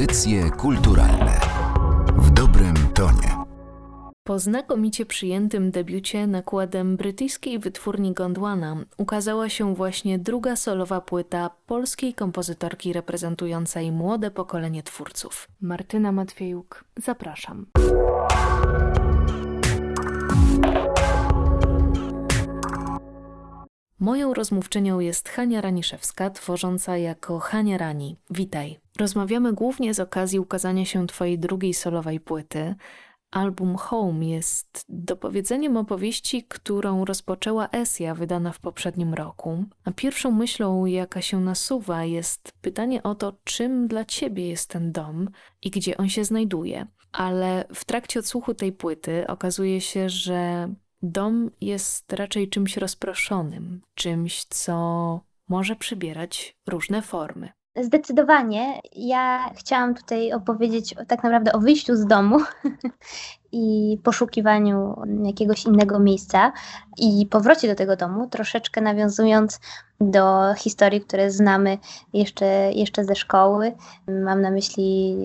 Audycje kulturalne w dobrym tonie. Po znakomicie przyjętym debiucie nakładem brytyjskiej wytwórni Gondwana ukazała się właśnie druga solowa płyta polskiej kompozytorki reprezentującej młode pokolenie twórców. Martyna Matwiejuk, zapraszam. Moją rozmówczynią jest Hania Raniszewska, tworząca jako Hania Rani. Witaj. Rozmawiamy głównie z okazji ukazania się Twojej drugiej solowej płyty. Album Home jest dopowiedzeniem opowieści, którą rozpoczęła Esja, wydana w poprzednim roku. A pierwszą myślą, jaka się nasuwa, jest pytanie o to, czym dla ciebie jest ten dom i gdzie on się znajduje. Ale w trakcie odsłuchu tej płyty okazuje się, że Dom jest raczej czymś rozproszonym, czymś, co może przybierać różne formy. Zdecydowanie. Ja chciałam tutaj opowiedzieć tak naprawdę o wyjściu z domu i poszukiwaniu jakiegoś innego miejsca i powrocie do tego domu, troszeczkę nawiązując do historii, które znamy jeszcze, jeszcze ze szkoły. Mam na myśli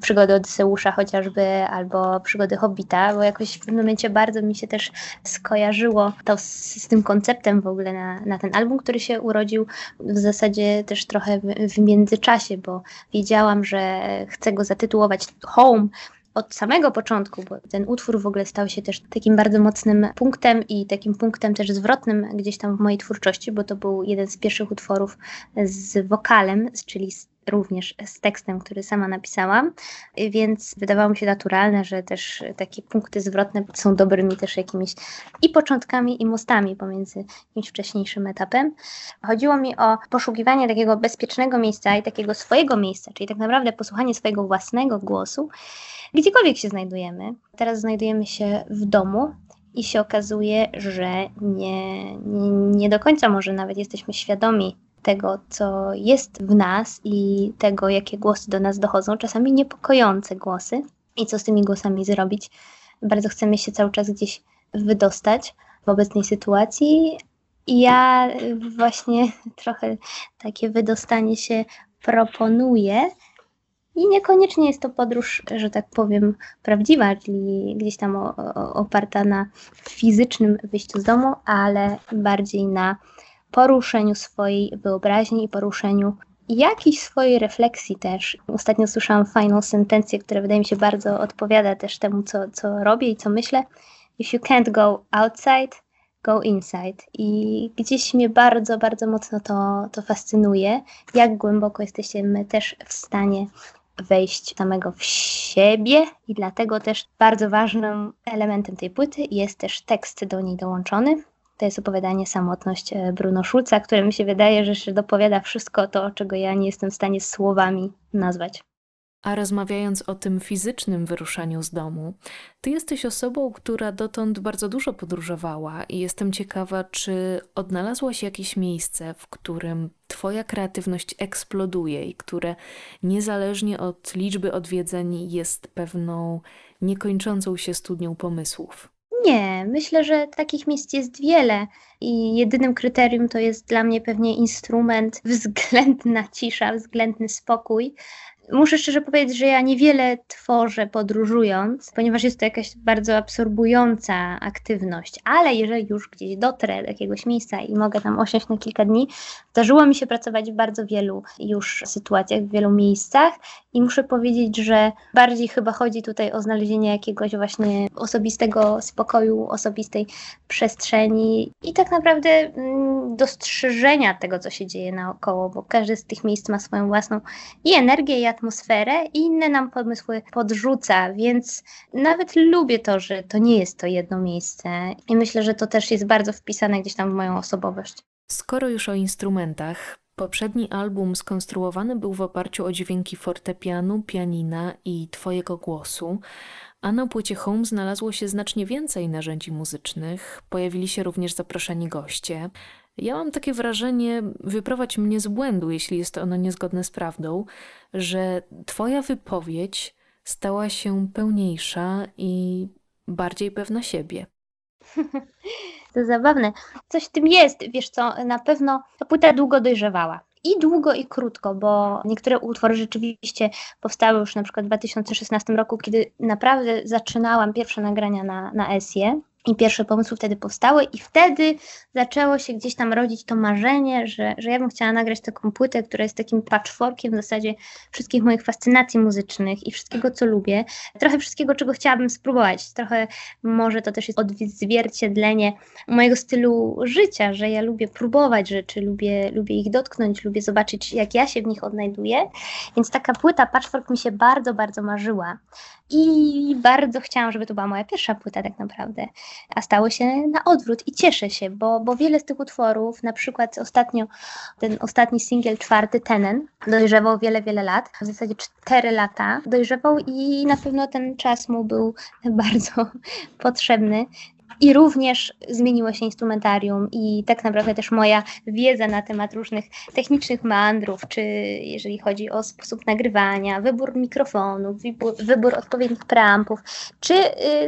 przygody Odysseusza chociażby, albo przygody Hobbita, bo jakoś w pewnym momencie bardzo mi się też skojarzyło to z, z tym konceptem w ogóle na, na ten album, który się urodził w zasadzie też trochę w, w międzyczasie, bo wiedziałam, że chcę go zatytułować Home, od samego początku, bo ten utwór w ogóle stał się też takim bardzo mocnym punktem i takim punktem też zwrotnym gdzieś tam w mojej twórczości, bo to był jeden z pierwszych utworów z wokalem, czyli z również z tekstem, który sama napisałam, więc wydawało mi się naturalne, że też takie punkty zwrotne są dobrymi też jakimiś i początkami, i mostami pomiędzy jakimś wcześniejszym etapem. Chodziło mi o poszukiwanie takiego bezpiecznego miejsca i takiego swojego miejsca, czyli tak naprawdę posłuchanie swojego własnego głosu, gdziekolwiek się znajdujemy. Teraz znajdujemy się w domu, i się okazuje, że nie, nie, nie do końca może nawet jesteśmy świadomi tego, co jest w nas i tego, jakie głosy do nas dochodzą, czasami niepokojące głosy i co z tymi głosami zrobić. Bardzo chcemy się cały czas gdzieś wydostać w obecnej sytuacji. I ja właśnie trochę takie wydostanie się proponuję. I niekoniecznie jest to podróż, że tak powiem, prawdziwa, czyli gdzieś tam oparta na fizycznym wyjściu z domu, ale bardziej na poruszeniu swojej wyobraźni i poruszeniu jakiejś swojej refleksji też. Ostatnio słyszałam fajną sentencję, która wydaje mi się bardzo odpowiada też temu, co, co robię i co myślę. If you can't go outside, go inside. I gdzieś mnie bardzo, bardzo mocno to, to fascynuje, jak głęboko jesteśmy też w stanie wejść samego w siebie i dlatego też bardzo ważnym elementem tej płyty jest też tekst do niej dołączony. To jest opowiadanie Samotność e, Bruno Schulza, które mi się wydaje, że się dopowiada wszystko to, czego ja nie jestem w stanie słowami nazwać. A rozmawiając o tym fizycznym wyruszaniu z domu, ty jesteś osobą, która dotąd bardzo dużo podróżowała i jestem ciekawa, czy odnalazłaś jakieś miejsce, w którym twoja kreatywność eksploduje i które niezależnie od liczby odwiedzeń jest pewną niekończącą się studnią pomysłów. Nie, myślę, że takich miejsc jest wiele i jedynym kryterium to jest dla mnie pewnie instrument, względna cisza, względny spokój, Muszę szczerze powiedzieć, że ja niewiele tworzę podróżując, ponieważ jest to jakaś bardzo absorbująca aktywność, ale jeżeli już gdzieś dotrę do jakiegoś miejsca i mogę tam osiąść na kilka dni, zdarzyło mi się pracować w bardzo wielu już sytuacjach, w wielu miejscach i muszę powiedzieć, że bardziej chyba chodzi tutaj o znalezienie jakiegoś właśnie osobistego spokoju, osobistej przestrzeni i tak naprawdę mm, dostrzeżenia tego, co się dzieje naokoło, bo każdy z tych miejsc ma swoją własną i energię, i atmosferę i inne nam pomysły podrzuca, więc nawet lubię to, że to nie jest to jedno miejsce i myślę, że to też jest bardzo wpisane gdzieś tam w moją osobowość. Skoro już o instrumentach, poprzedni album skonstruowany był w oparciu o dźwięki fortepianu, pianina i twojego głosu, a na płycie Home znalazło się znacznie więcej narzędzi muzycznych, pojawili się również zaproszeni goście. Ja mam takie wrażenie, wyprowadź mnie z błędu, jeśli jest ono niezgodne z prawdą, że Twoja wypowiedź stała się pełniejsza i bardziej pewna siebie. To zabawne. Coś w tym jest, wiesz co, na pewno ta płyta długo dojrzewała i długo, i krótko, bo niektóre utwory rzeczywiście powstały już na przykład w 2016 roku, kiedy naprawdę zaczynałam pierwsze nagrania na, na Esie. I pierwsze pomysły wtedy powstały, i wtedy zaczęło się gdzieś tam rodzić to marzenie, że, że ja bym chciała nagrać taką płytę, która jest takim patchworkiem w zasadzie wszystkich moich fascynacji muzycznych i wszystkiego, co lubię. Trochę wszystkiego, czego chciałabym spróbować. Trochę może to też jest odzwierciedlenie mojego stylu życia, że ja lubię próbować rzeczy, lubię, lubię ich dotknąć, lubię zobaczyć, jak ja się w nich odnajduję. Więc taka płyta patchwork mi się bardzo, bardzo marzyła. I bardzo chciałam, żeby to była moja pierwsza płyta, tak naprawdę a stało się na odwrót i cieszę się, bo, bo wiele z tych utworów, na przykład ostatnio ten ostatni singiel czwarty, Tenen, dojrzewał wiele, wiele lat, w zasadzie cztery lata dojrzewał i na pewno ten czas mu był bardzo potrzebny i również zmieniło się instrumentarium i tak naprawdę też moja wiedza na temat różnych technicznych meandrów, czy jeżeli chodzi o sposób nagrywania, wybór mikrofonów, wybór, wybór odpowiednich preampów, czy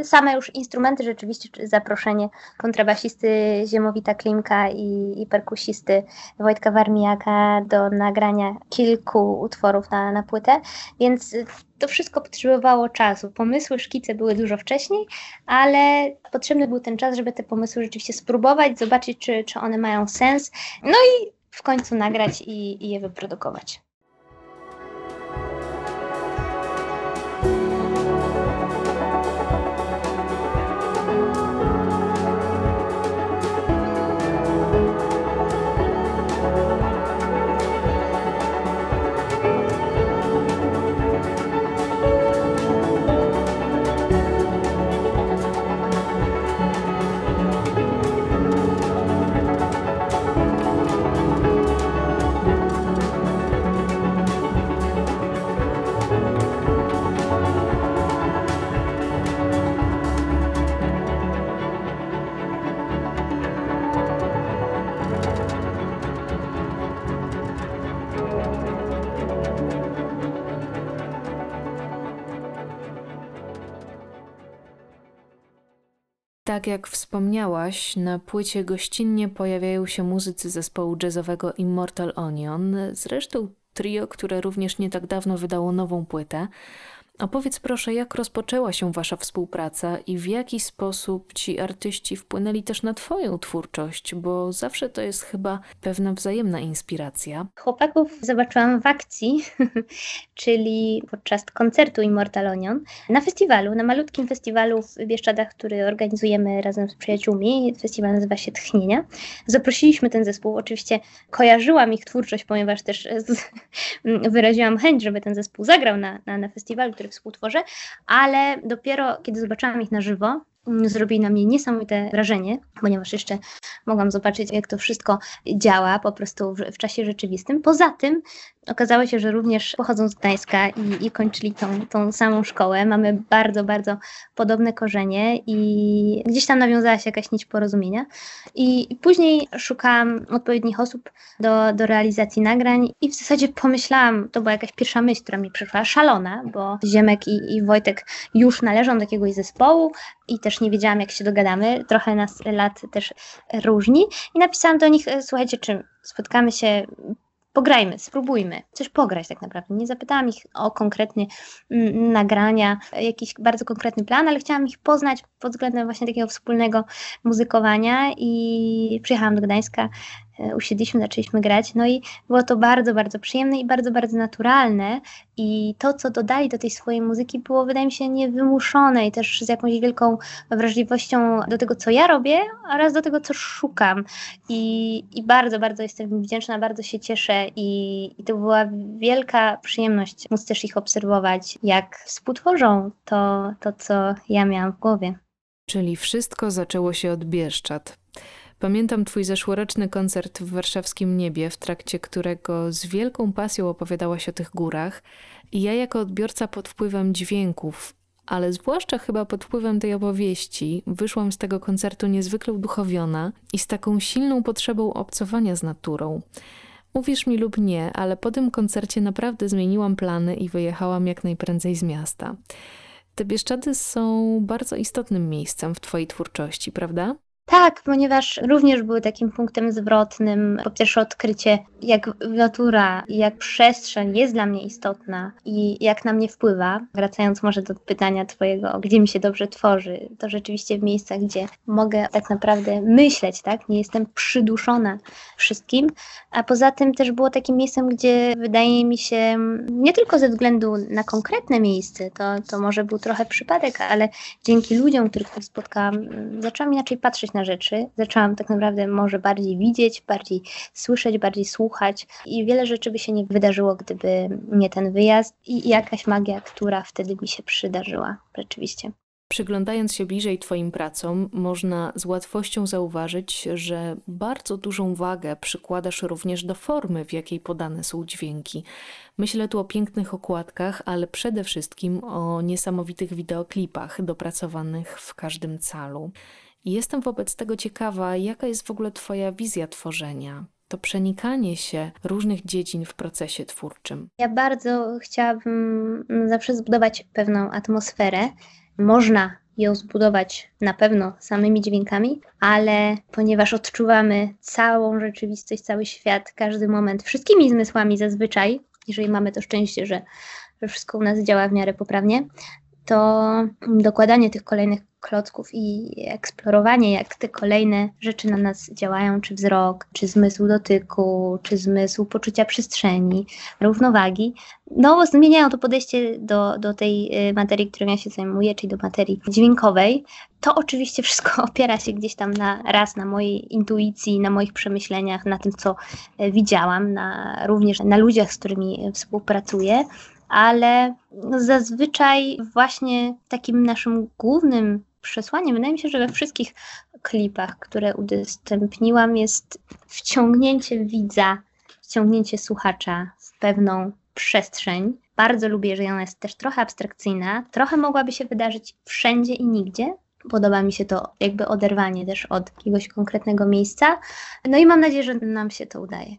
y, same już instrumenty rzeczywiście, czy zaproszenie kontrabasisty Ziemowita Klimka i, i perkusisty Wojtka Warmijaka do nagrania kilku utworów na, na płytę, więc to wszystko potrzebowało czasu. Pomysły, szkice były dużo wcześniej, ale potrzebny był ten czas, żeby te pomysły rzeczywiście spróbować, zobaczyć, czy, czy one mają sens, no i w końcu nagrać i, i je wyprodukować. Tak jak wspomniałaś, na płycie gościnnie pojawiają się muzycy zespołu jazzowego Immortal Onion, zresztą trio, które również nie tak dawno wydało nową płytę. Opowiedz proszę, jak rozpoczęła się Wasza współpraca i w jaki sposób ci artyści wpłynęli też na Twoją twórczość, bo zawsze to jest chyba pewna wzajemna inspiracja. Chłopaków zobaczyłam w akcji, czyli podczas koncertu Immortal Onion na festiwalu, na malutkim festiwalu w Bieszczadach, który organizujemy razem z przyjaciółmi. Festiwal nazywa się Tchnienia. Zaprosiliśmy ten zespół. Oczywiście kojarzyłam ich twórczość, ponieważ też z, wyraziłam chęć, żeby ten zespół zagrał na, na, na festiwalu, który współtworzę, ale dopiero kiedy zobaczyłam ich na żywo, zrobili na mnie niesamowite wrażenie, ponieważ jeszcze mogłam zobaczyć, jak to wszystko działa po prostu w, w czasie rzeczywistym. Poza tym Okazało się, że również pochodzą z Gdańska i, i kończyli tą, tą samą szkołę. Mamy bardzo, bardzo podobne korzenie i gdzieś tam nawiązała się jakaś nić porozumienia. I, później szukałam odpowiednich osób do, do realizacji nagrań i w zasadzie pomyślałam, to była jakaś pierwsza myśl, która mi przyszła, szalona, bo Ziemek i, i Wojtek już należą do jakiegoś zespołu i też nie wiedziałam, jak się dogadamy. Trochę nas lat też różni i napisałam do nich, słuchajcie, czy spotkamy się pograjmy, spróbujmy coś pograć tak naprawdę. Nie zapytałam ich o konkretne mm, nagrania, jakiś bardzo konkretny plan, ale chciałam ich poznać pod względem właśnie takiego wspólnego muzykowania i przyjechałam do Gdańska usiedliśmy, zaczęliśmy grać, no i było to bardzo, bardzo przyjemne i bardzo, bardzo naturalne i to, co dodali do tej swojej muzyki było, wydaje mi się, niewymuszone i też z jakąś wielką wrażliwością do tego, co ja robię oraz do tego, co szukam i, i bardzo, bardzo jestem wdzięczna, bardzo się cieszę i, i to była wielka przyjemność móc też ich obserwować, jak współtworzą to, to, co ja miałam w głowie. Czyli wszystko zaczęło się od Bieszczad. Pamiętam twój zeszłoroczny koncert w warszawskim niebie, w trakcie którego z wielką pasją opowiadałaś o tych górach i ja jako odbiorca pod wpływem dźwięków, ale zwłaszcza chyba pod wpływem tej opowieści, wyszłam z tego koncertu niezwykle uduchowiona i z taką silną potrzebą obcowania z naturą. Uwierz mi lub nie, ale po tym koncercie naprawdę zmieniłam plany i wyjechałam jak najprędzej z miasta. Te Bieszczady są bardzo istotnym miejscem w Twojej twórczości, prawda? Tak, ponieważ również były takim punktem zwrotnym. Po pierwsze, odkrycie, jak natura, jak przestrzeń jest dla mnie istotna i jak na mnie wpływa. Wracając może do pytania Twojego, gdzie mi się dobrze tworzy, to rzeczywiście w miejscach, gdzie mogę tak naprawdę myśleć, tak? Nie jestem przyduszona wszystkim. A poza tym też było takim miejscem, gdzie wydaje mi się, nie tylko ze względu na konkretne miejsce, to, to może był trochę przypadek, ale dzięki ludziom, których spotkałam, zaczęłam inaczej patrzeć na rzeczy. Zaczęłam tak naprawdę może bardziej widzieć, bardziej słyszeć, bardziej słuchać i wiele rzeczy by się nie wydarzyło, gdyby nie ten wyjazd i jakaś magia, która wtedy mi się przydarzyła rzeczywiście. Przyglądając się bliżej Twoim pracom, można z łatwością zauważyć, że bardzo dużą wagę przykładasz również do formy, w jakiej podane są dźwięki. Myślę tu o pięknych okładkach, ale przede wszystkim o niesamowitych wideoklipach dopracowanych w każdym calu. Jestem wobec tego ciekawa, jaka jest w ogóle Twoja wizja tworzenia, to przenikanie się różnych dziedzin w procesie twórczym. Ja bardzo chciałabym zawsze zbudować pewną atmosferę. Można ją zbudować na pewno samymi dźwiękami, ale ponieważ odczuwamy całą rzeczywistość, cały świat, każdy moment, wszystkimi zmysłami zazwyczaj, jeżeli mamy to szczęście, że, że wszystko u nas działa w miarę poprawnie, to dokładanie tych kolejnych klocków i eksplorowanie, jak te kolejne rzeczy na nas działają, czy wzrok, czy zmysł dotyku, czy zmysł poczucia przestrzeni, równowagi, no zmieniają to podejście do, do tej y, materii, którą ja się zajmuję, czyli do materii dźwiękowej. To oczywiście wszystko opiera się gdzieś tam na raz na mojej intuicji, na moich przemyśleniach, na tym, co y, widziałam, na, również na ludziach, z którymi współpracuję ale zazwyczaj właśnie takim naszym głównym przesłaniem, wydaje mi się, że we wszystkich klipach, które udostępniłam, jest wciągnięcie widza, wciągnięcie słuchacza w pewną przestrzeń. Bardzo lubię, że ona jest też trochę abstrakcyjna, trochę mogłaby się wydarzyć wszędzie i nigdzie. Podoba mi się to jakby oderwanie też od jakiegoś konkretnego miejsca. No i mam nadzieję, że nam się to udaje.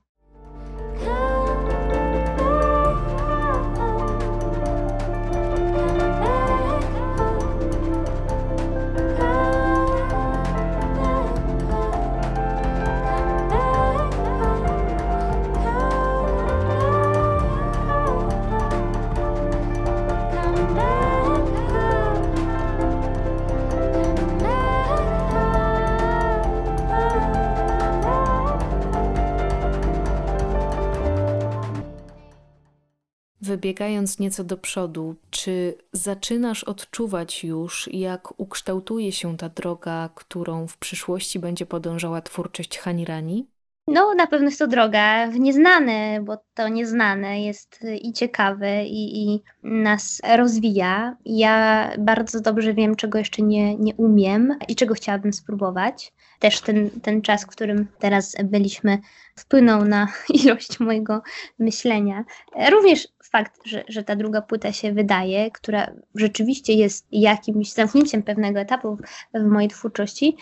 Wybiegając nieco do przodu, czy zaczynasz odczuwać już, jak ukształtuje się ta droga, którą w przyszłości będzie podążała twórczość Hanirani? No, na pewno jest to droga w nieznane, bo to nieznane jest i ciekawe, i, i nas rozwija. Ja bardzo dobrze wiem, czego jeszcze nie, nie umiem i czego chciałabym spróbować. Też ten, ten czas, w którym teraz byliśmy, wpłynął na ilość mojego myślenia. Również fakt, że, że ta druga płyta się wydaje, która rzeczywiście jest jakimś zamknięciem pewnego etapu w mojej twórczości,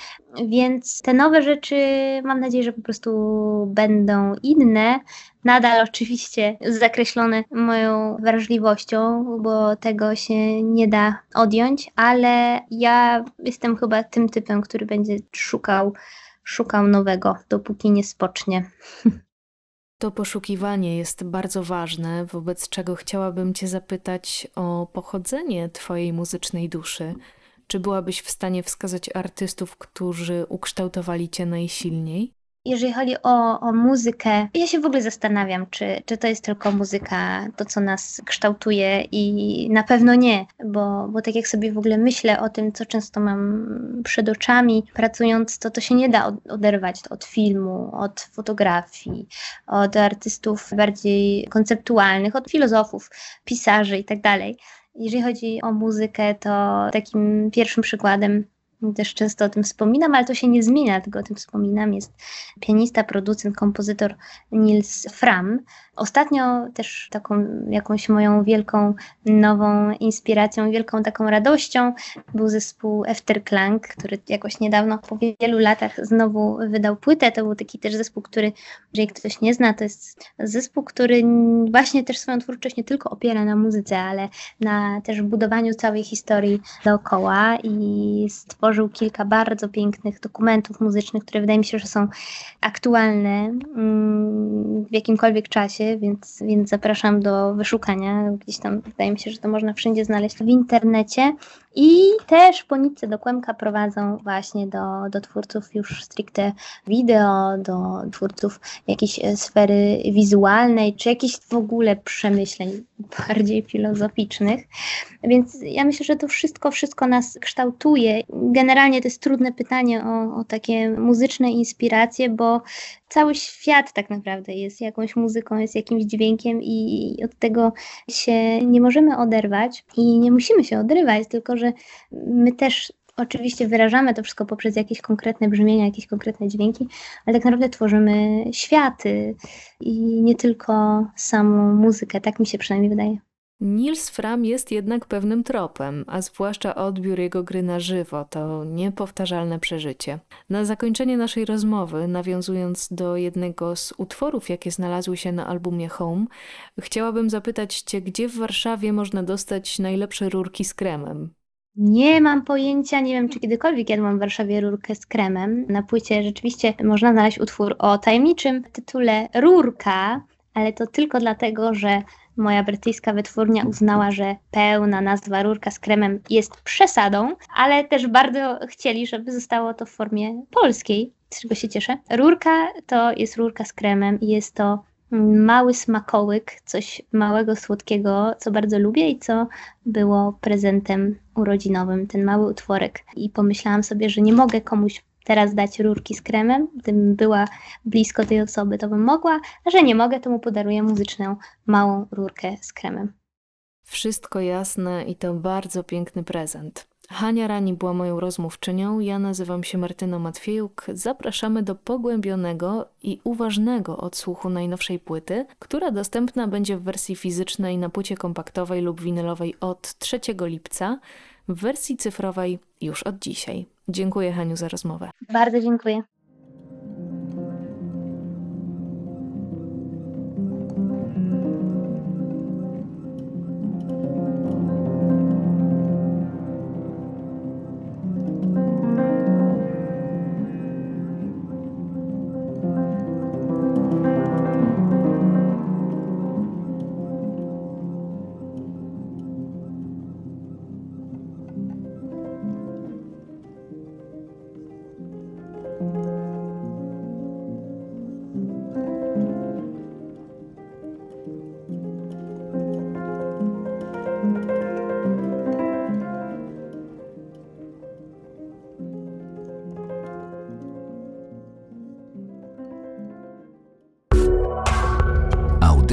więc te nowe rzeczy mam nadzieję, że po prostu będą inne, nadal oczywiście zakreślone moją wrażliwością, bo tego się nie da odjąć, ale ja jestem chyba tym typem, który będzie szukał, szukał nowego, dopóki nie spocznie. To poszukiwanie jest bardzo ważne, wobec czego chciałabym Cię zapytać o pochodzenie Twojej muzycznej duszy. Czy byłabyś w stanie wskazać artystów, którzy ukształtowali Cię najsilniej? Jeżeli chodzi o, o muzykę, ja się w ogóle zastanawiam, czy, czy to jest tylko muzyka, to co nas kształtuje i na pewno nie, bo, bo tak jak sobie w ogóle myślę o tym, co często mam przed oczami, pracując, to to się nie da oderwać od filmu, od fotografii, od artystów bardziej konceptualnych, od filozofów, pisarzy i tak. Jeżeli chodzi o muzykę, to takim pierwszym przykładem też często o tym wspominam, ale to się nie zmienia, tylko o tym wspominam. Jest pianista, producent, kompozytor Nils Fram. Ostatnio też taką jakąś moją wielką nową inspiracją, wielką taką radością był zespół Efterklang, który jakoś niedawno po wielu latach znowu wydał płytę. To był taki też zespół, który, jeżeli ktoś nie zna, to jest zespół, który właśnie też swoją twórczość nie tylko opiera na muzyce, ale na też budowaniu całej historii dookoła i stworzył stworzył kilka bardzo pięknych dokumentów muzycznych, które wydaje mi się, że są aktualne mm, w jakimkolwiek czasie, więc, więc zapraszam do wyszukania. Gdzieś tam wydaje mi się, że to można wszędzie znaleźć w internecie. I też po nitce do kłębka prowadzą właśnie do, do twórców już stricte wideo, do twórców jakiejś e, sfery wizualnej, czy jakichś w ogóle przemyśleń bardziej filozoficznych. Więc ja myślę, że to wszystko, wszystko nas kształtuje. Generalnie to jest trudne pytanie o, o takie muzyczne inspiracje, bo cały świat tak naprawdę jest jakąś muzyką, jest jakimś dźwiękiem i od tego się nie możemy oderwać i nie musimy się odrywać, tylko że my też oczywiście wyrażamy to wszystko poprzez jakieś konkretne brzmienia, jakieś konkretne dźwięki, ale tak naprawdę tworzymy światy i nie tylko samą muzykę, tak mi się przynajmniej wydaje. Nils Fram jest jednak pewnym tropem, a zwłaszcza odbiór jego gry na żywo to niepowtarzalne przeżycie. Na zakończenie naszej rozmowy, nawiązując do jednego z utworów, jakie znalazły się na albumie Home, chciałabym zapytać Cię, gdzie w Warszawie można dostać najlepsze rurki z kremem? Nie mam pojęcia, nie wiem czy kiedykolwiek jadłam w Warszawie rurkę z kremem. Na płycie rzeczywiście można znaleźć utwór o tajemniczym tytule Rurka, ale to tylko dlatego, że moja brytyjska wytwórnia uznała, że pełna nazwa rurka z kremem jest przesadą, ale też bardzo chcieli, żeby zostało to w formie polskiej, z czego się cieszę. Rurka to jest rurka z kremem i jest to mały smakołyk, coś małego, słodkiego, co bardzo lubię i co było prezentem urodzinowym, ten mały utworek. I pomyślałam sobie, że nie mogę komuś teraz dać rurki z kremem, gdybym była blisko tej osoby, to bym mogła, a że nie mogę, to mu podaruję muzyczną małą rurkę z kremem. Wszystko jasne i to bardzo piękny prezent. Hania Rani była moją rozmówczynią, ja nazywam się Martyna Matwiejuk. Zapraszamy do pogłębionego i uważnego odsłuchu najnowszej płyty, która dostępna będzie w wersji fizycznej na płycie kompaktowej lub winylowej od 3 lipca, w wersji cyfrowej już od dzisiaj. Dziękuję Haniu za rozmowę. Bardzo dziękuję.